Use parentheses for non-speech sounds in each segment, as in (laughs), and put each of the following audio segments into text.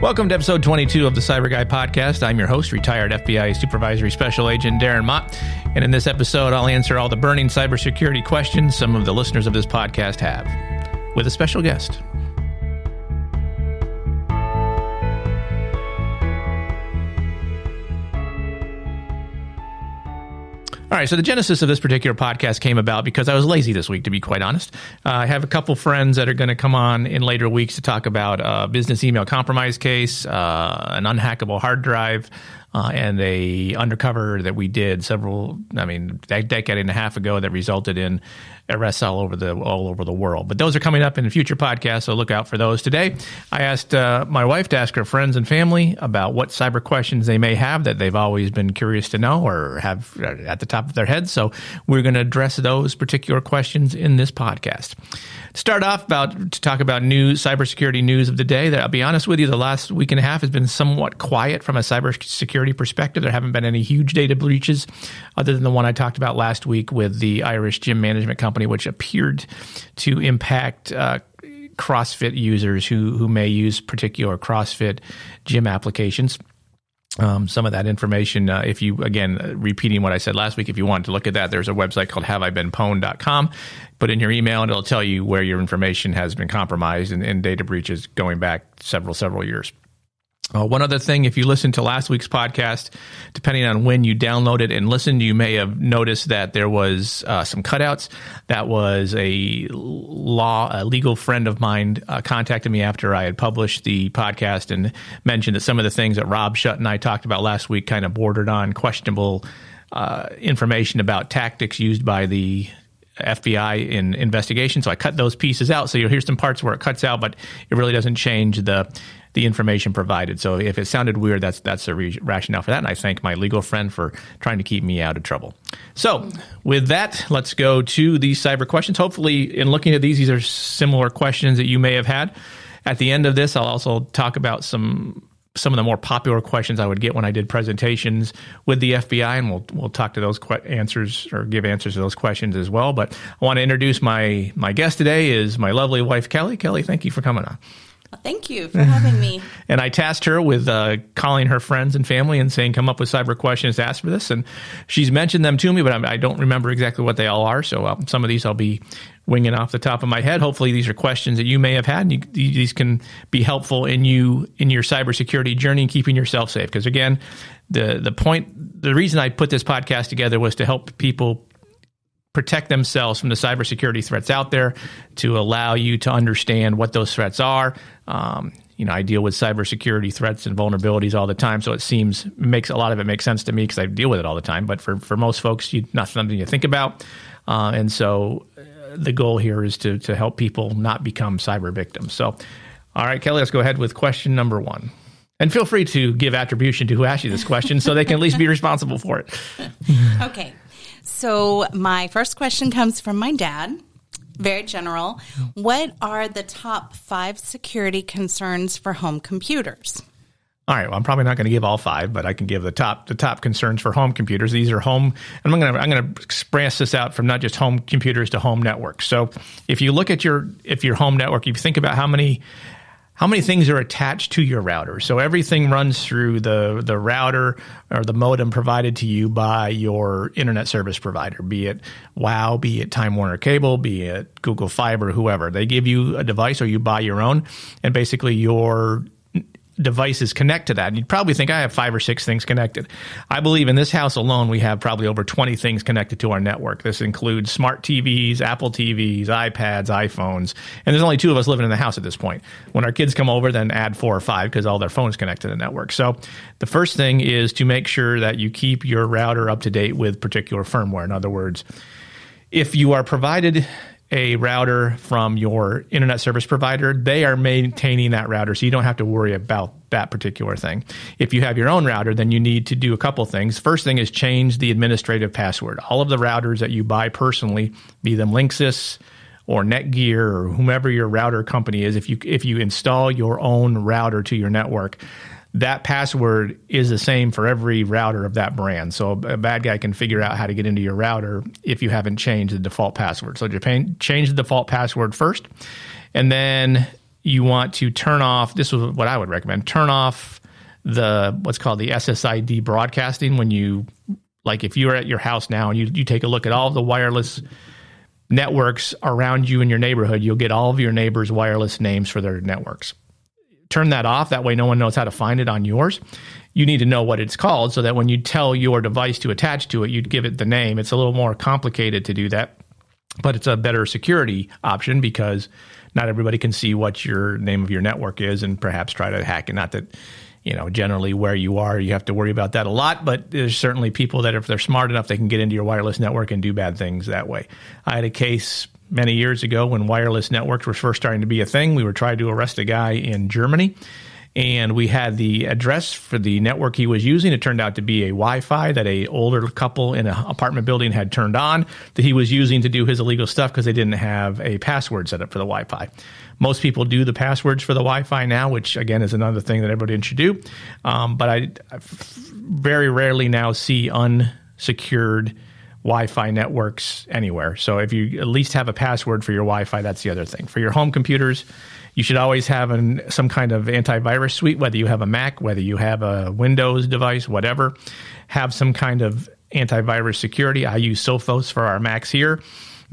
Welcome to episode 22 of the Cyber Guy podcast. I'm your host, retired FBI Supervisory Special Agent Darren Mott. And in this episode, I'll answer all the burning cybersecurity questions some of the listeners of this podcast have, with a special guest. Right, so the genesis of this particular podcast came about because I was lazy this week, to be quite honest. Uh, I have a couple friends that are going to come on in later weeks to talk about a business email compromise case, uh, an unhackable hard drive, uh, and a undercover that we did several, I mean, a decade and a half ago that resulted in arrests all over the all over the world. But those are coming up in future podcasts, so look out for those. Today, I asked uh, my wife to ask her friends and family about what cyber questions they may have that they've always been curious to know or have at the top of their heads. So we're going to address those particular questions in this podcast. Start off about to talk about new cybersecurity news of the day. That I'll be honest with you, the last week and a half has been somewhat quiet from a cybersecurity perspective. There haven't been any huge data breaches, other than the one I talked about last week with the Irish gym management company, which appeared to impact. Uh, CrossFit users who who may use particular CrossFit gym applications. Um, some of that information, uh, if you, again, repeating what I said last week, if you want to look at that, there's a website called haveibeenpwned.com. Put in your email and it'll tell you where your information has been compromised and, and data breaches going back several, several years. Uh, one other thing, if you listened to last week's podcast, depending on when you downloaded and listened, you may have noticed that there was uh, some cutouts. That was a law, a legal friend of mine uh, contacted me after I had published the podcast and mentioned that some of the things that Rob Shutt and I talked about last week kind of bordered on questionable uh, information about tactics used by the FBI in investigation. So I cut those pieces out. So you'll hear some parts where it cuts out, but it really doesn't change the the information provided. So if it sounded weird, that's that's a re- rationale for that. And I thank my legal friend for trying to keep me out of trouble. So with that, let's go to these cyber questions. Hopefully, in looking at these, these are similar questions that you may have had. At the end of this, I'll also talk about some some of the more popular questions I would get when I did presentations with the FBI, and we'll we'll talk to those que- answers or give answers to those questions as well. But I want to introduce my my guest today is my lovely wife Kelly. Kelly, thank you for coming on. Thank you for having me. (laughs) and I tasked her with uh, calling her friends and family and saying, "Come up with cyber questions to ask for this." And she's mentioned them to me, but I, I don't remember exactly what they all are. So uh, some of these I'll be winging off the top of my head. Hopefully, these are questions that you may have had, and you, these can be helpful in you in your cybersecurity journey and keeping yourself safe. Because again, the the point, the reason I put this podcast together was to help people protect themselves from the cybersecurity threats out there, to allow you to understand what those threats are. Um, you know, I deal with cybersecurity threats and vulnerabilities all the time, so it seems makes a lot of it makes sense to me because I deal with it all the time. But for for most folks, you, not something you think about, uh, and so uh, the goal here is to to help people not become cyber victims. So, all right, Kelly, let's go ahead with question number one. And feel free to give attribution to who asked you this question so they can at least be responsible for it. (laughs) okay. So, my first question comes from my dad. Very general. What are the top five security concerns for home computers? All right. Well, I'm probably not going to give all five, but I can give the top the top concerns for home computers. These are home, and I'm going to I'm going to express this out from not just home computers to home networks. So, if you look at your if your home network, you think about how many how many things are attached to your router. So everything runs through the the router or the modem provided to you by your internet service provider, be it WoW, be it Time Warner Cable, be it Google Fiber, whoever. They give you a device or you buy your own, and basically your devices connect to that. And you'd probably think I have five or six things connected. I believe in this house alone, we have probably over 20 things connected to our network. This includes smart TVs, Apple TVs, iPads, iPhones, and there's only two of us living in the house at this point. When our kids come over, then add four or five because all their phones connect to the network. So the first thing is to make sure that you keep your router up to date with particular firmware. In other words, if you are provided a router from your internet service provider, they are maintaining that router, so you don't have to worry about that particular thing. If you have your own router, then you need to do a couple things. First thing is change the administrative password. All of the routers that you buy personally, be them Linksys or Netgear or whomever your router company is, if you if you install your own router to your network, that password is the same for every router of that brand. So a bad guy can figure out how to get into your router if you haven't changed the default password. So Japan change the default password first, and then you want to turn off. This is what I would recommend: turn off the what's called the SSID broadcasting when you like if you're at your house now and you, you take a look at all the wireless networks around you in your neighborhood, you'll get all of your neighbors' wireless names for their networks. Turn that off. That way, no one knows how to find it on yours. You need to know what it's called so that when you tell your device to attach to it, you'd give it the name. It's a little more complicated to do that, but it's a better security option because not everybody can see what your name of your network is and perhaps try to hack it. Not that you know, generally where you are, you have to worry about that a lot. But there's certainly people that if they're smart enough, they can get into your wireless network and do bad things that way. I had a case many years ago when wireless networks were first starting to be a thing. We were trying to arrest a guy in Germany and we had the address for the network he was using. It turned out to be a Wi-Fi that a older couple in an apartment building had turned on that he was using to do his illegal stuff because they didn't have a password set up for the Wi-Fi. Most people do the passwords for the Wi-Fi now, which again is another thing that everybody should do. Um, but I, I very rarely now see unsecured Wi-Fi networks anywhere. So if you at least have a password for your Wi-Fi, that's the other thing. For your home computers, you should always have an, some kind of antivirus suite, whether you have a Mac, whether you have a Windows device, whatever. Have some kind of antivirus security. I use Sophos for our Macs here.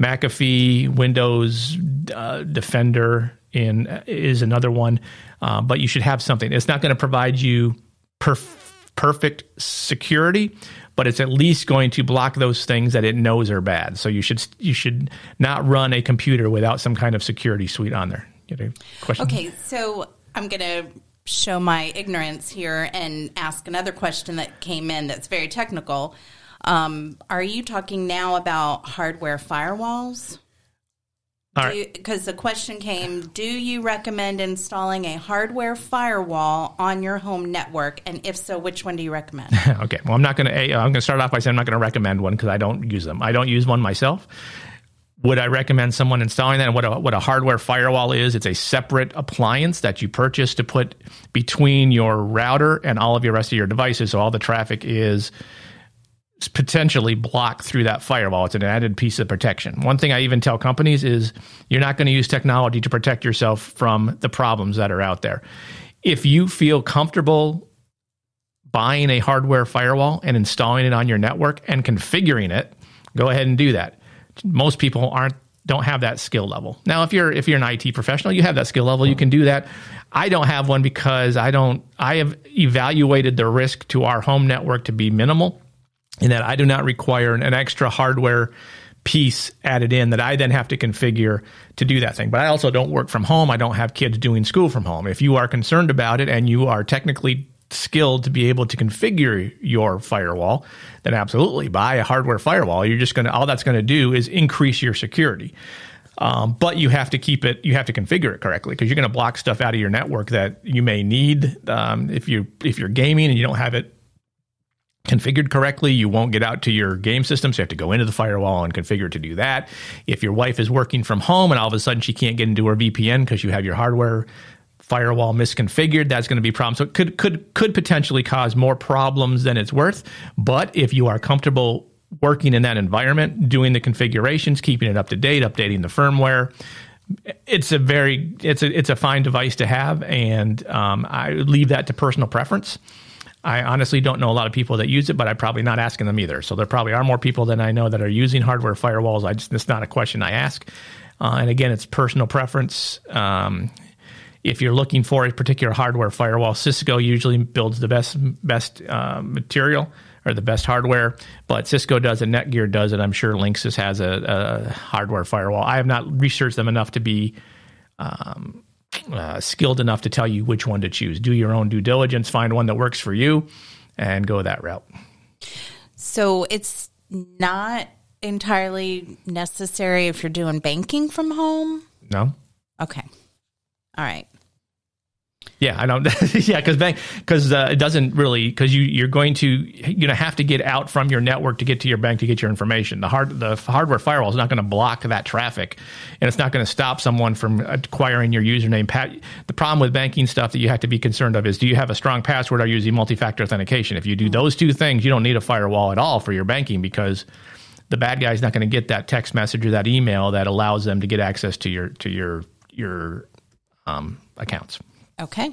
McAfee, Windows uh, Defender in is another one, uh, but you should have something. It's not going to provide you perf- perfect security, but it's at least going to block those things that it knows are bad. So you should you should not run a computer without some kind of security suite on there. Okay, so I'm going to show my ignorance here and ask another question that came in that's very technical. Um, are you talking now about hardware firewalls? Because the question came, do you recommend installing a hardware firewall on your home network? And if so, which one do you recommend? (laughs) okay. Well, I'm not going to. I'm going to start off by saying I'm not going to recommend one because I don't use them. I don't use one myself would I recommend someone installing that? And what a, what a hardware firewall is, it's a separate appliance that you purchase to put between your router and all of your rest of your devices. So all the traffic is potentially block through that firewall. It's an added piece of protection. One thing I even tell companies is you're not going to use technology to protect yourself from the problems that are out there. If you feel comfortable buying a hardware firewall and installing it on your network and configuring it, go ahead and do that most people aren't don't have that skill level. Now, if you're if you're an IT professional, you have that skill level. You can do that. I don't have one because I don't. I have evaluated the risk to our home network to be minimal, in that I do not require an, an extra hardware piece added in that I then have to configure to do that thing. But I also don't work from home. I don't have kids doing school from home. If you are concerned about it and you are technically skilled to be able to configure your firewall, then absolutely buy a hardware firewall. You're just going to, all that's going to do is increase your security. Um, but you have to keep it, you have to configure it correctly because you're going to block stuff out of your network that you may need. Um, if you, if you're gaming and you don't have it configured correctly, you won't get out to your game system. So you have to go into the firewall and configure to do that. If your wife is working from home and all of a sudden she can't get into her VPN because you have your hardware firewall misconfigured, that's going to be a problem. So it could could could potentially cause more problems than it's worth. But if you are comfortable working in that environment, doing the configurations, keeping it up to date, updating the firmware, it's a very it's a it's a fine device to have, and um, I leave that to personal preference. I honestly don't know a lot of people that use it, but I'm probably not asking them either. So there probably are more people than I know that are using hardware firewalls. I just it's not a question I ask. Uh, and again, it's personal preference. Um, if you're looking for a particular hardware firewall, Cisco usually builds the best best uh, material or the best hardware, but Cisco does it, Netgear does it. I'm sure Linksys has a, a hardware firewall. I have not researched them enough to be um, uh, skilled enough to tell you which one to choose. Do your own due diligence, find one that works for you, and go that route. So it's not entirely necessary if you're doing banking from home. No. Okay. All right. Yeah, I don't. (laughs) yeah, because bank because uh, it doesn't really because you you're going to you know have to get out from your network to get to your bank to get your information. The hard the hardware firewall is not going to block that traffic, and it's not going to stop someone from acquiring your username. Pat, the problem with banking stuff that you have to be concerned of is do you have a strong password or using multi-factor authentication? If you do those two things, you don't need a firewall at all for your banking because the bad guy is not going to get that text message or that email that allows them to get access to your to your your um, accounts. Okay,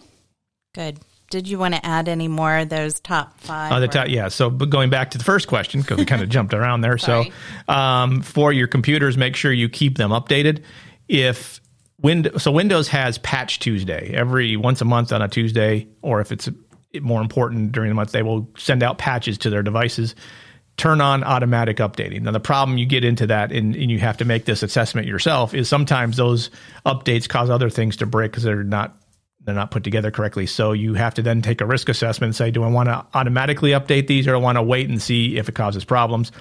good. Did you want to add any more of those top five? Uh, the top, yeah. So, but going back to the first question because we kind of (laughs) jumped around there. Sorry. So, um, for your computers, make sure you keep them updated. If Windows, so Windows has Patch Tuesday every once a month on a Tuesday, or if it's more important during the month, they will send out patches to their devices. Turn on automatic updating. Now, the problem you get into that, and, and you have to make this assessment yourself, is sometimes those updates cause other things to break because they're not they're not put together correctly. So you have to then take a risk assessment and say, do I want to automatically update these or I want to wait and see if it causes problems?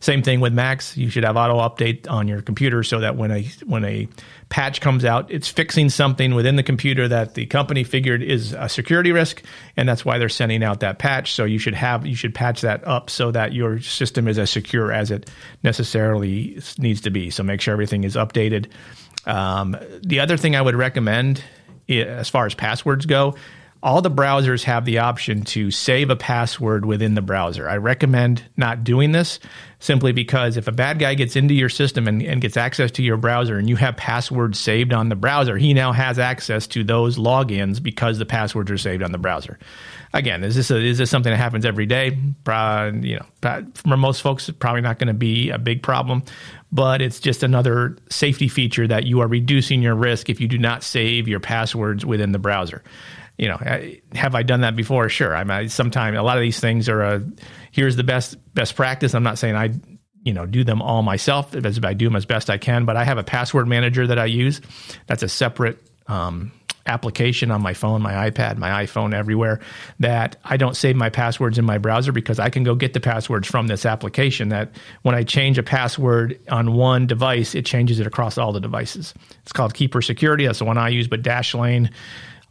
Same thing with Macs. You should have auto update on your computer so that when a when a patch comes out, it's fixing something within the computer that the company figured is a security risk, and that's why they're sending out that patch. So you should have you should patch that up so that your system is as secure as it necessarily needs to be. So make sure everything is updated. Um, the other thing I would recommend as far as passwords go, all the browsers have the option to save a password within the browser. I recommend not doing this simply because if a bad guy gets into your system and, and gets access to your browser and you have passwords saved on the browser, he now has access to those logins because the passwords are saved on the browser. Again, is this a, is this something that happens every day? Pro- you know, for most folks, it's probably not going to be a big problem, but it's just another safety feature that you are reducing your risk if you do not save your passwords within the browser. You know, have I done that before? Sure. I mean, sometimes a lot of these things are a here's the best best practice. I'm not saying I you know do them all myself as I do them as best I can, but I have a password manager that I use. That's a separate um, application on my phone, my iPad, my iPhone, everywhere. That I don't save my passwords in my browser because I can go get the passwords from this application. That when I change a password on one device, it changes it across all the devices. It's called Keeper Security. That's the one I use, but Dashlane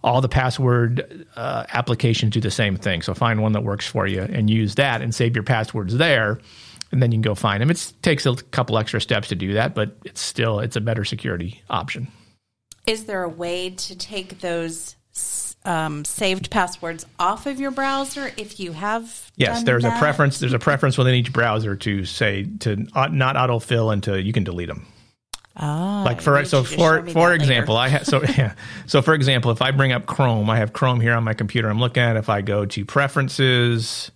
all the password uh, applications do the same thing. So find one that works for you and use that and save your passwords there. And then you can go find them. It takes a couple extra steps to do that, but it's still it's a better security option. Is there a way to take those um, saved passwords off of your browser if you have? Yes, there's that? a preference. There's a preference within each browser to say to not autofill and to you can delete them. Ah, like for so for for later. example i have so (laughs) yeah. So for example if i bring up chrome i have chrome here on my computer i'm looking at. If i go to preferences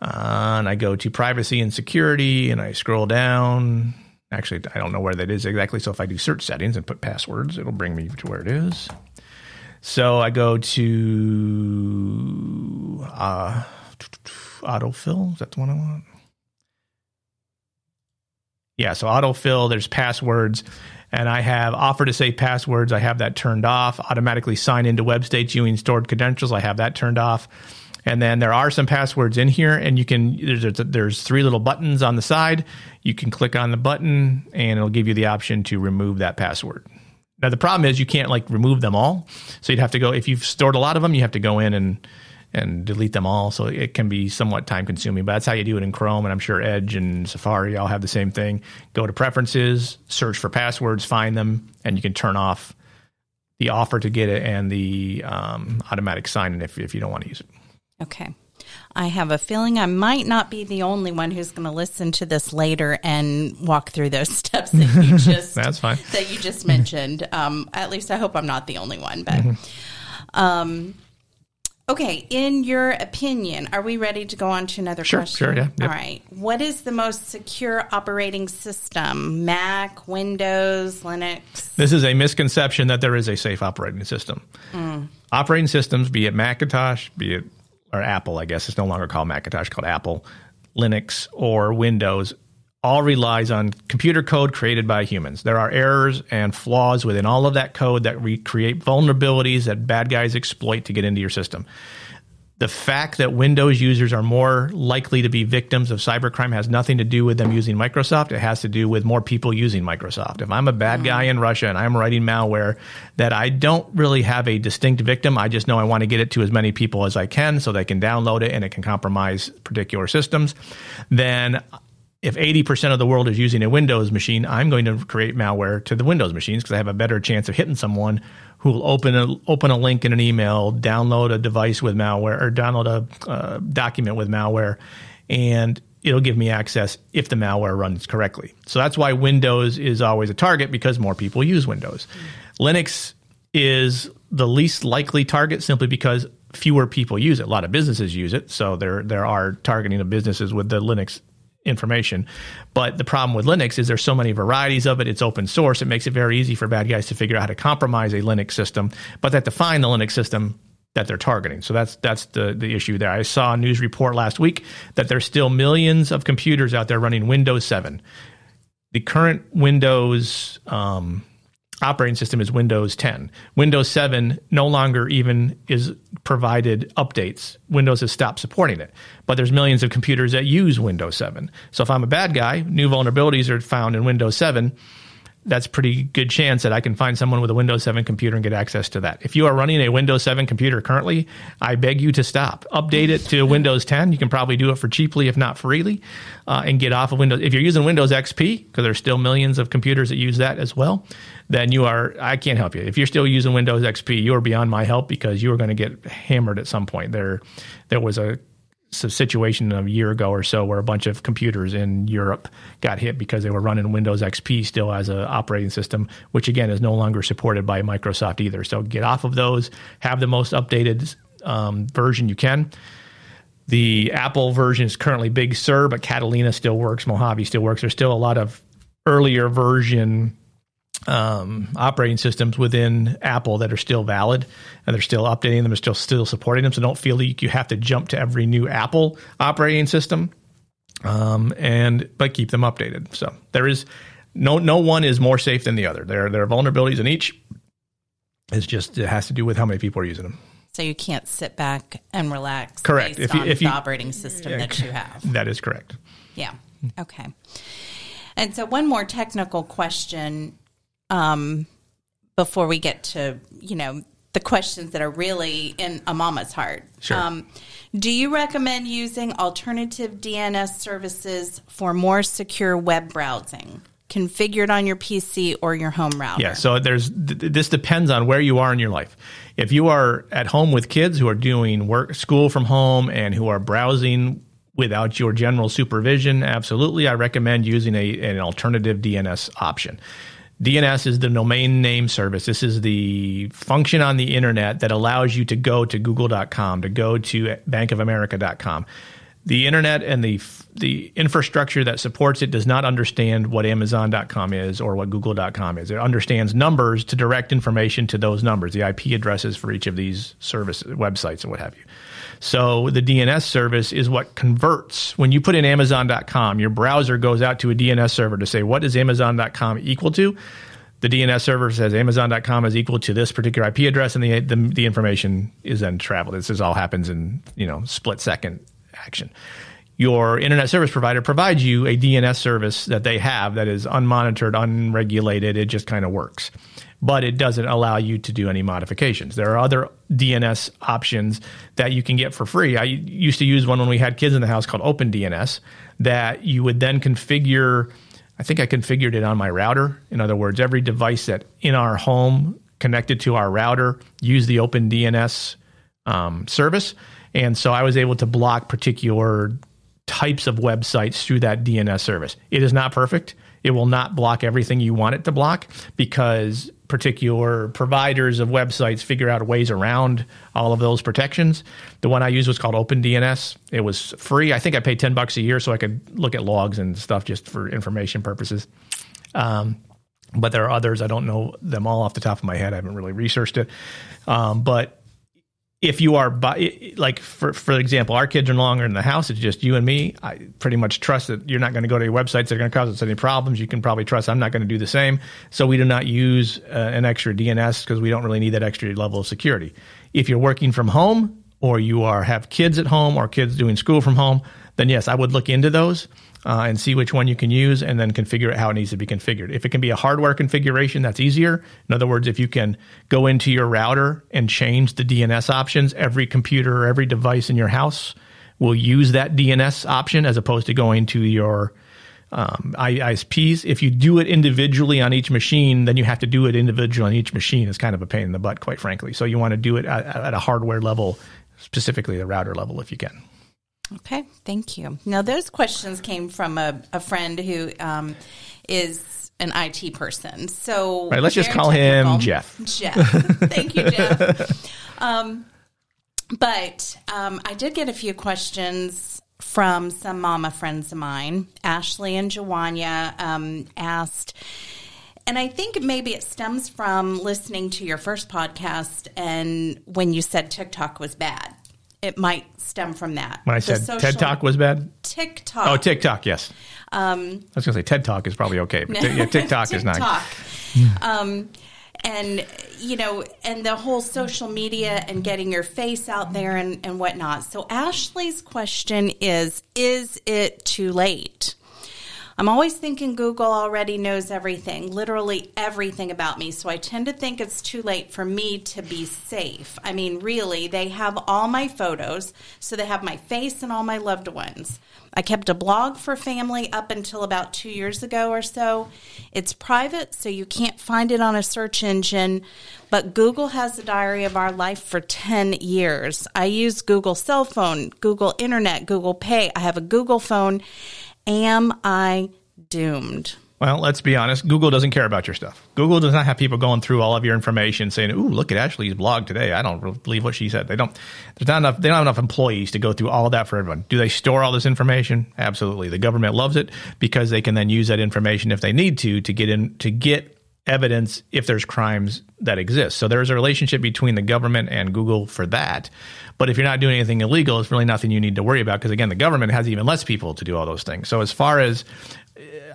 uh, and i go to privacy and security and i scroll down actually i don't know where that is exactly. So if i do search settings and put passwords it'll bring me to where it is. So i go to uh, autofill is that the one i want yeah, so autofill, there's passwords, and I have offer to save passwords. I have that turned off. Automatically sign into web states using stored credentials. I have that turned off. And then there are some passwords in here, and you can there's there's three little buttons on the side. You can click on the button, and it'll give you the option to remove that password. Now the problem is you can't like remove them all, so you'd have to go if you've stored a lot of them, you have to go in and and delete them all. So it can be somewhat time consuming, but that's how you do it in Chrome. And I'm sure Edge and Safari all have the same thing. Go to preferences, search for passwords, find them, and you can turn off the offer to get it and the um, automatic sign in if, if you don't want to use it. Okay. I have a feeling I might not be the only one who's going to listen to this later and walk through those (laughs) steps that you (laughs) just That's fine. that you just mentioned. Um, at least I hope I'm not the only one. But Mm-hmm. um, okay, in your opinion, are we ready to go on to another Sure, question? sure, yeah, yep. All right. What is the most secure operating system? Mac, Windows, Linux? This is a misconception that there is a safe operating system. Hmm. Operating systems, be it Macintosh, be it or Apple, I guess it's no longer called Macintosh, called Apple, Linux, or Windows, all relies on computer code created by humans. There are errors and flaws within all of that code that re- create vulnerabilities that bad guys exploit to get into your system. The fact that Windows users are more likely to be victims of cybercrime has nothing to do with them using Microsoft. It has to do with more people using Microsoft. If I'm a bad guy mm-hmm. in Russia and I'm writing malware that I don't really have a distinct victim, I just know I want to get it to as many people as I can so they can download it and it can compromise particular systems, then if 80% of the world is using a Windows machine, I'm going to create malware to the Windows machines because I have a better chance of hitting someone who will open a, open a link in an email, download a device with malware, or download a uh, document with malware, and it'll give me access if the malware runs correctly. So that's why Windows is always a target because more people use Windows. Linux is the least likely target simply because fewer people use it. A lot of businesses use it, so there there are targeting of businesses with the Linux information. But the problem with Linux is there's so many varieties of it. It's open source. It makes it very easy for bad guys to figure out how to compromise a Linux system, but to find the Linux system that they're targeting. So that's that's the the issue there. I saw a news report last week that there's still millions of computers out there running Windows 7. The current Windows um, operating system is Windows 10. Windows 7 no longer even is provided updates. Windows has stopped supporting it. But there's millions of computers that use Windows 7. So if I'm a bad guy, new vulnerabilities are found in Windows 7 that's pretty good chance that I can find someone with a Windows 7 computer and get access to that. If you are running a Windows 7 computer currently, I beg you to stop. Update it to Windows 10. You can probably do it for cheaply, if not freely, uh, and get off of Windows. If you're using Windows XP, because there's still millions of computers that use that as well, then you are, I can't help you. If you're still using Windows XP, you are beyond my help because you are going to get hammered at some point. There, there was a situation a year ago or so where a bunch of computers in Europe got hit because they were running Windows XP still as an operating system, which again is no longer supported by Microsoft either. So get off of those, have the most updated um, version you can. The Apple version is currently Big Sur, but Catalina still works, Mojave still works. There's still a lot of earlier version um, operating systems within Apple that are still valid and they're still updating them and still still supporting them. So don't feel like you have to jump to every new Apple operating system. Um, and but keep them updated. So there is no no one is more safe than the other. There there are vulnerabilities in each. It's just it has to do with how many people are using them. So you can't sit back and relax. Correct. if you, if you, the operating system yeah, that you have. That is correct. Yeah. Okay. And so one more technical question um, before we get to you know the questions that are really in a mama's heart. Sure. Um, do you recommend using alternative DNS services for more secure web browsing? configured on your PC or your home router. Yeah, so there's th- this depends on where you are in your life. If you are at home with kids who are doing work school from home and who are browsing without your general supervision, absolutely I recommend using a an alternative DNS option. DNS is the domain name service. This is the function on the internet that allows you to go to google.com, to go to bankofamerica.com. The internet and the the infrastructure that supports it does not understand what amazon.com is or what google.com is. It understands numbers to direct information to those numbers, the IP addresses for each of these service websites and what have you. So the DNS service is what converts. When you put in Amazon.com, your browser goes out to a DNS server to say, what is Amazon.com equal to? The DNS server says Amazon.com is equal to this particular IP address, and the, the, the information is then traveled. This is all happens in you know split second action. Your internet service provider provides you a DNS service that they have that is unmonitored, unregulated. It just kind of works but it doesn't allow you to do any modifications. There are other DNS options that you can get for free. I used to use one when we had kids in the house called OpenDNS that you would then configure. I think I configured it on my router. In other words, every device that in our home connected to our router used the OpenDNS um, service. And so I was able to block particular types of websites through that DNS service. It is not perfect. It will not block everything you want it to block because particular providers of websites figure out ways around all of those protections. The one I used was called OpenDNS. It was free. I think I paid 10 bucks a year so I could look at logs and stuff just for information purposes. Um, but there are others. I don't know them all off the top of my head. I haven't really researched it. Um, but if you are by, like for for example our kids are no longer in the house. It's just you and me. I pretty much trust that you're not going to go to your websites that are going to cause us any problems. You can probably trust i'm not going to do the same. So we do not use uh, an extra dns because we don't really need that extra level of security. If you're working from home or you are have kids at home or kids doing school from home then yes i would look into those uh, and see which one you can use and then configure it how it needs to be configured. If it can be a hardware configuration, that's easier. In other words, if you can go into your router and change the DNS options, every computer or every device in your house will use that DNS option as opposed to going to your um, ISPs. If you do it individually on each machine, then you have to do it individually on each machine. It's kind of a pain in the butt, quite frankly. So you want to do it at, at a hardware level, specifically the router level, if you can. Okay, thank you. Now, those questions came from a, a friend who um, is an IT person. So Right, let's just call him. Jeff. Jeff. Thank you, Jeff. (laughs) Um, but um, I did get a few questions from some mama friends of mine. Ashley and Jawanya um, asked, and I think maybe it stems from listening to your first podcast and when you said TikTok was bad. It might stem from that. When I said TED Talk was bad. TikTok. Oh, TikTok, yes. Um, I was going to say TED Talk is probably okay, but yeah, (laughs) TikTok is nice. TikTok. um, and you know, and the whole social media and getting your face out there and, and whatnot. So Ashley's question is: Is it too late? I'm always thinking Google already knows everything, literally everything about me. So I tend to think it's too late for me to be safe. I mean, really, they have all my photos, so they have my face and all my loved ones. I kept a blog for family up until about two years ago or so. It's private, so you can't find it on a search engine, but Google has the diary of our life for 10 years. I use Google cell phone, Google Internet, Google Pay. I have a Google phone. Am I doomed? Well, let's be honest. Google doesn't care about your stuff. Google does not have people going through all of your information saying, "Ooh, look at Ashley's blog today." I don't believe what she said. They don't. There's not enough. They don't have enough employees to go through all of that for everyone. Do they store all this information? Absolutely. The government loves it because they can then use that information if they need to to get in to get evidence if there's crimes that exist. So there's a relationship between the government and Google for that. But if you're not doing anything illegal, it's really nothing you need to worry about because again, the government has even less people to do all those things. So as far as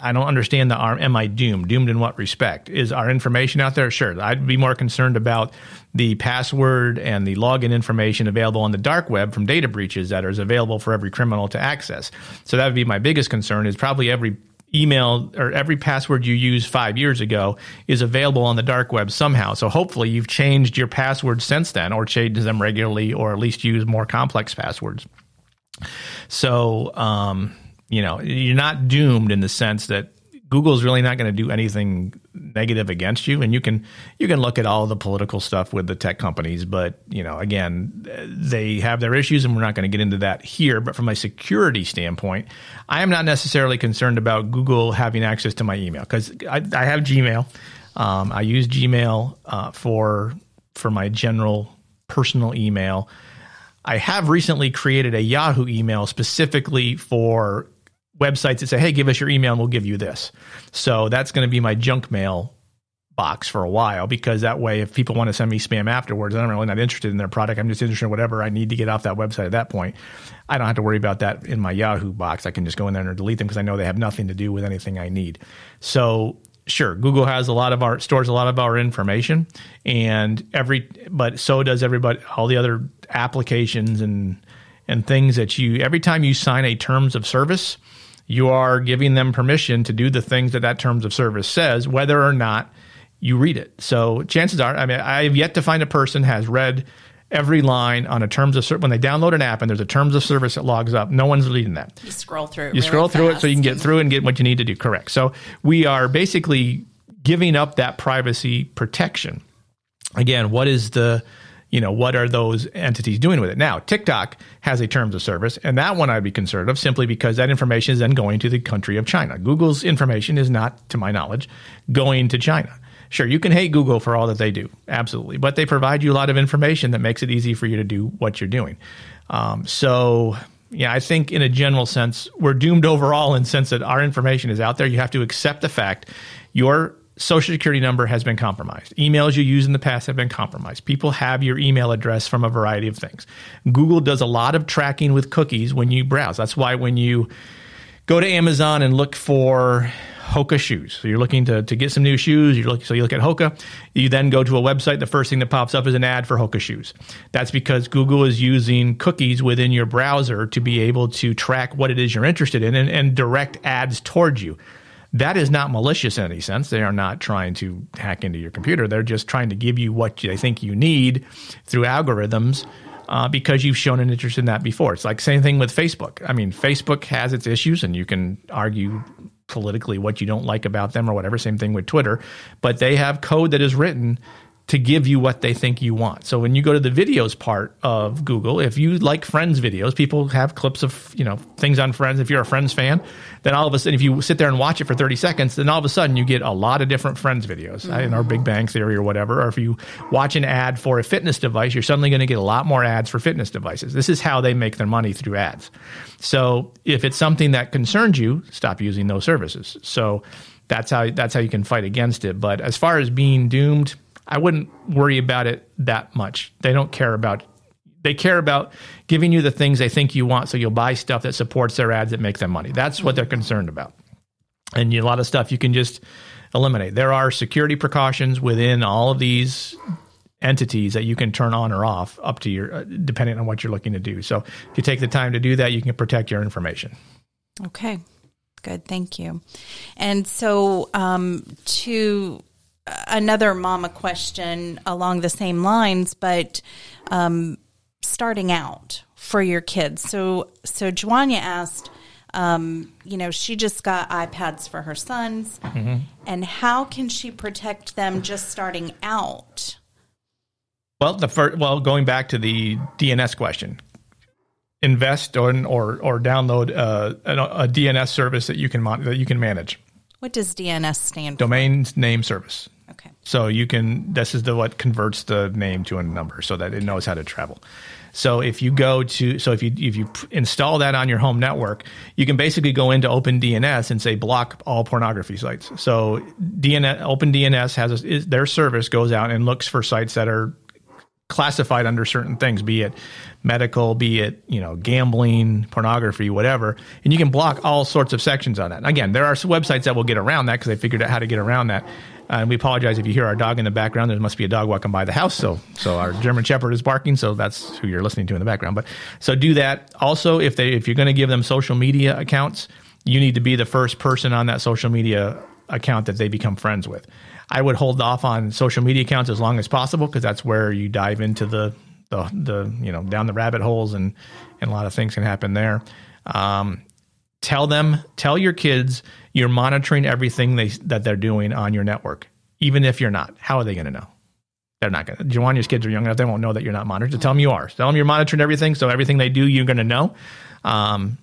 I don't understand the arm. Am I doomed? Doomed in what respect? Is our information out there? Sure. I'd be more concerned about the password and the login information available on the dark web from data breaches that is available for every criminal to access. So that would be my biggest concern. Is probably every email or every password you used five years ago is available on the dark web somehow. So hopefully you've changed your passwords since then, or changed them regularly, or at least use more complex passwords. So, um, you know, you're not doomed in the sense that Google's really not going to do anything negative against you, and you can you can look at all the political stuff with the tech companies, but you know, again, they have their issues, and we're not going to get into that here. But from a security standpoint, I am not necessarily concerned about Google having access to my email because I, I have Gmail. Um, I use Gmail uh, for for my general personal email. I have recently created a Yahoo email specifically for websites that say, hey, give us your email and we'll give you this. So that's going to be my junk mail box for a while because that way, if people want to send me spam afterwards, I'm really not interested in their product. I'm just interested in whatever I need to get off that website at that point. I don't have to worry about that in my Yahoo box. I can just go in there and delete them because I know they have nothing to do with anything I need. So sure google has a lot of our stores a lot of our information and every but so does everybody all the other applications and and things that you every time you sign a terms of service you are giving them permission to do the things that that terms of service says whether or not you read it. So chances are i mean i have yet to find a person has read every line on a terms of service when they download an app and there's a terms of service that logs up no one's reading that. You scroll through it. you really scroll through it so you can get through it and get what you need to do. Correct. So we are basically giving up that privacy protection. Again what is the you know what are those entities doing with it? Now tiktok has a terms of service and that one i'd be concerned of simply because that information is then going to the country of china. Google's information is not to my knowledge going to china. Sure you can hate google for all that they do absolutely but they provide you a lot of information that makes it easy for you to do what you're doing. Um, so yeah, I think in a general sense, we're doomed overall in the sense that our information is out there. You have to accept the fact your social security number has been compromised. Emails you used in the past have been compromised. People have your email address from a variety of things. Google does a lot of tracking with cookies when you browse. That's why when you go to Amazon and look for Hoka shoes. So you're looking to, to get some new shoes. You're looking, so you look at Hoka. You then go to a website. The first thing that pops up is an ad for Hoka shoes. That's because Google is using cookies within your browser to be able to track what it is you're interested in and, and direct ads towards you. That is not malicious in any sense. They are not trying to hack into your computer. They're just trying to give you what they think you need through algorithms uh, because you've shown an interest in that before. It's like same thing with Facebook. I mean, Facebook has its issues, and you can argue politically what you don't like about them or whatever. Same thing with Twitter, but they have code that is written to give you what they think you want. So when you go to the videos part of Google, if you like Friends videos, people have clips of you know things on Friends. If you're a Friends fan, then all of a sudden, if you sit there and watch it for 30 seconds, then all of a sudden you get a lot of different Friends videos mm-hmm. in our Big Bang Theory or whatever. Or if you watch an ad for a fitness device, you're suddenly going to get a lot more ads for fitness devices. This is how they make their money through ads. So if it's something that concerns you, stop using those services. So that's how that's how you can fight against it. But as far as being doomed I wouldn't worry about it that much. They don't care about they care about giving you the things they think you want so you'll buy stuff that supports their ads that make them money. That's what they're concerned about. And a lot of stuff you can just eliminate. There are security precautions within all of these entities that you can turn on or off up to your uh, depending on what you're looking to do. So if you take the time to do that, you can protect your information. Okay. Good, thank you. And so um, to another mama question along the same lines, but um, starting out for your kids. So, so Joanya asked, um, you know, she just got iPads for her sons, mm-hmm. and how can she protect them just starting out? Well, the first, well, going back to the DNS question, invest or or, or download uh, a, a, DNS service that you can that you can manage. What does DNS stand for? Domain name service. So you can this is the what converts the name to a number so that it knows how to travel. So if you go to so if you if you install that on your home network, you can basically go into OpenDNS and say block all pornography sites. So DNS OpenDNS has a, is, their service goes out and looks for sites that are classified under certain things, be it medical, be it you know gambling, pornography, whatever, and you can block all sorts of sections on that. Again, there are some websites that will get around that because they figured out how to get around that. Uh, and we apologize if you hear our dog in the background. There must be a dog walking by the house. So, so our German Shepherd is barking. So that's who you're listening to in the background. But so do that. Also, if they if you're going to give them social media accounts, you need to be the first person on that social media account that they become friends with. I would hold off on social media accounts as long as possible because that's where you dive into the the the you know down the rabbit holes and and a lot of things can happen there. Um, tell them, tell your kids you're monitoring everything they, that they're doing on your network, even if you're not. How are they going to know? They're not going to. Joanna's kids are young enough; they won't know that you're not monitoring. So tell them you are. Tell them you're monitoring everything, so everything they do, you're going to know. Um,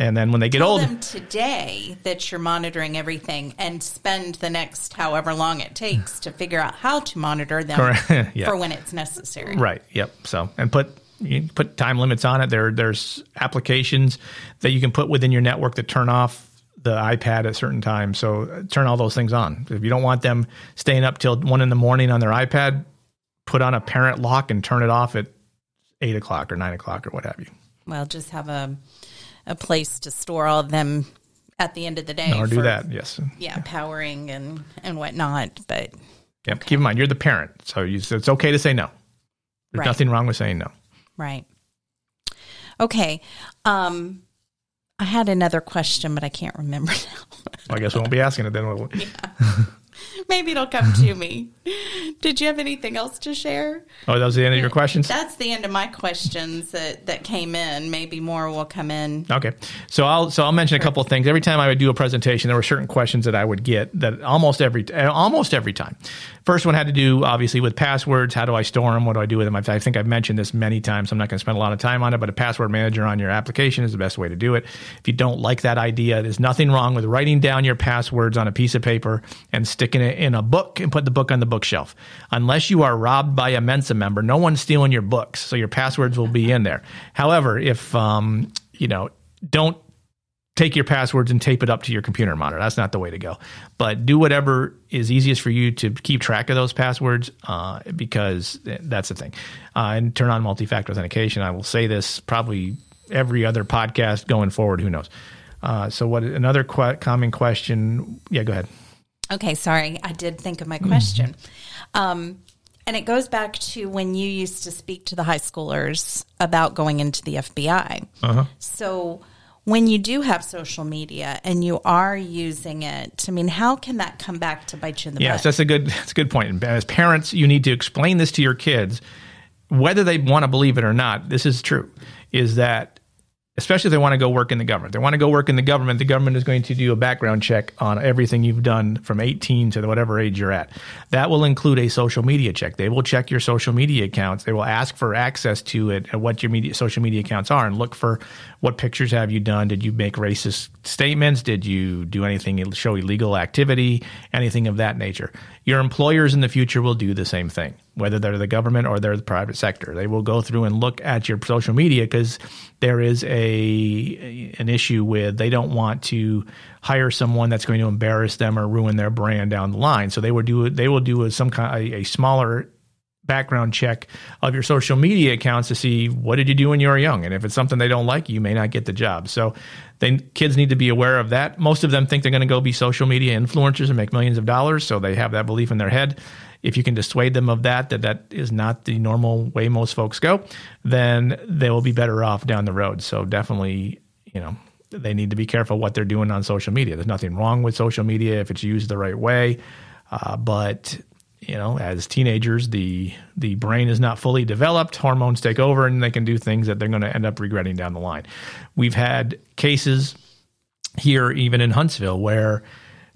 and then when they get Tell old, them today that you're monitoring everything, and spend the next however long it takes to figure out how to monitor them (laughs) yeah. for when it's necessary. Right. Yep. So and put you put time limits on it. There there's applications that you can put within your network that turn off the iPad at certain times. So uh, turn all those things on. If you don't want them staying up till one in the morning on their iPad, put on a parent lock and turn it off at eight o'clock or nine o'clock or what have you. Well, just have a a place to store all of them at the end of the day. Or do for, that, yes. Yeah, powering and and whatnot. But yep. Okay. keep in mind you're the parent, so you, it's okay to say no. There's right. nothing wrong with saying no. Right. Okay. Um, I had another question, but I can't remember (laughs) now. well, I guess we won't be asking it then. Will we? Yeah. (laughs) Maybe it'll come to me. Did you have anything else to share? Oh, that was the end of your questions? That's the end of my questions that, that came in. Maybe more will come in. Okay. So I'll so I'll mention a couple of things. Every time I would do a presentation, there were certain questions that I would get that almost every almost every time. First one had to do obviously with passwords. How do I store them? What do I do with them? I think I've mentioned this many times. So I'm not going to spend a lot of time on it, but a password manager on your application is the best way to do it. If you don't like that idea, there's nothing wrong with writing down your passwords on a piece of paper and sticking it in a book and put the book on the bookshelf. Unless you are robbed by a Mensa member, no one's stealing your books, so your passwords will be in there. However, if um, you know, don't take your passwords and tape it up to your computer monitor. That's not the way to go. But do whatever is easiest for you to keep track of those passwords uh, because that's the thing. Uh, and turn on multi factor authentication. I will say this probably every other podcast going forward. Who knows? Uh, so, what another qu- common question? Yeah, go ahead. Okay, sorry. I did think of my question. Mm-hmm. Um, and it goes back to when you used to speak to the high schoolers about going into the FBI. Uh-huh. So, when you do have social media and you are using it, I mean, how can that come back to bite you in the yes, butt? Yes, that's a good that's a good point. And as parents, you need to explain this to your kids, whether they want to believe it or not. This is true. Is that especially if they want to go work in the government. They want to go work in the government. The government is going to do a background check on everything you've done from 18 to whatever age you're at. That will include a social media check. They will check your social media accounts. They will ask for access to it and what your media, social media accounts are and look for what pictures have you done. Did you make racist statements? Did you do anything show illegal activity? Anything of that nature. Your employers in the future will do the same thing whether they're the government or they're the private sector. They will go through and look at your social media because there is a an issue with they don't want to hire someone that's going to embarrass them or ruin their brand down the line. So they will do they will do a, some kind a, a smaller background check of your social media accounts to see what did you do when you were young and if it's something they don't like you may not get the job so they kids need to be aware of that most of them think they're going to go be social media influencers and make millions of dollars so they have that belief in their head if you can dissuade them of that, that that is not the normal way most folks go, then they will be better off down the road. So definitely, you know, they need to be careful what they're doing on social media. There's nothing wrong with social media if it's used the right way, uh, but you know, as teenagers, the the brain is not fully developed. Hormones take over, and they can do things that they're going to end up regretting down the line. We've had cases here, even in Huntsville, where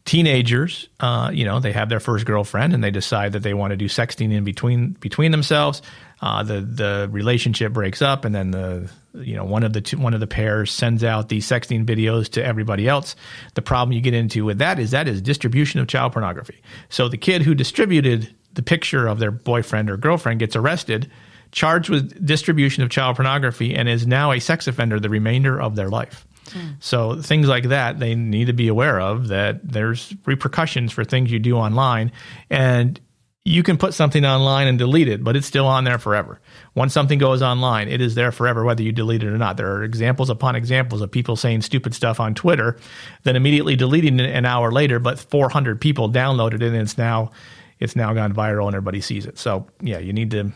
teenagers, uh, you know, they have their first girlfriend and they decide that they want to do sexting in between between themselves. Uh, the the relationship breaks up, and then the you know one of the two, one of the pairs sends out these sexting videos to everybody else. The problem you get into with that is that is distribution of child pornography. So the kid who distributed the picture of their boyfriend or girlfriend gets arrested, charged with distribution of child pornography, and is now a sex offender the remainder of their life. Hmm. So things like that they need to be aware of that there's repercussions for things you do online and you can put something online and delete it, but it's still on there forever. Once something goes online, it is there forever, whether you delete it or not. There are examples upon examples of people saying stupid stuff on Twitter, then immediately deleting it an hour later, but 400 people downloaded it and it's now it's now gone viral and everybody sees it. So yeah, you need to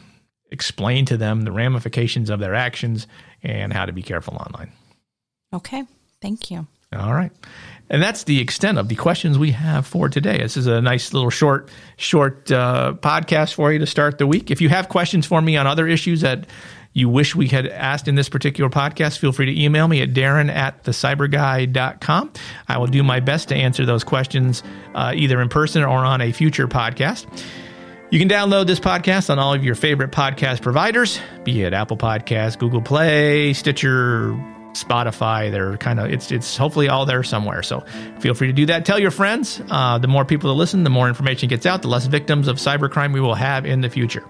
explain to them the ramifications of their actions and how to be careful online. Okay. Thank you. All right. And that's the extent of the questions we have for today. This is a nice little short, short uh, podcast for you to start the week. If you have questions for me on other issues that you wish we had asked in this particular podcast, feel free to email me at darren at thecyburguy.com. I will do my best to answer those questions uh, either in person or on a future podcast. You can download this podcast on all of your favorite podcast providers, be it Apple Podcasts, Google Play, Stitcher, Spotify. They're kind of it's it's hopefully all there somewhere. So feel free to do that. Tell your friends. Uh, the more people that listen, the more information gets out, the less victims of cybercrime we will have in the future.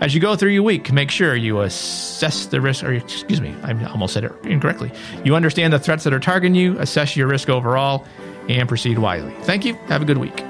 As you go through your week, make sure you assess the risk. Or excuse me, I almost said it incorrectly. You understand the threats that are targeting you, assess your risk overall, and proceed wisely. Thank you. Have a good week.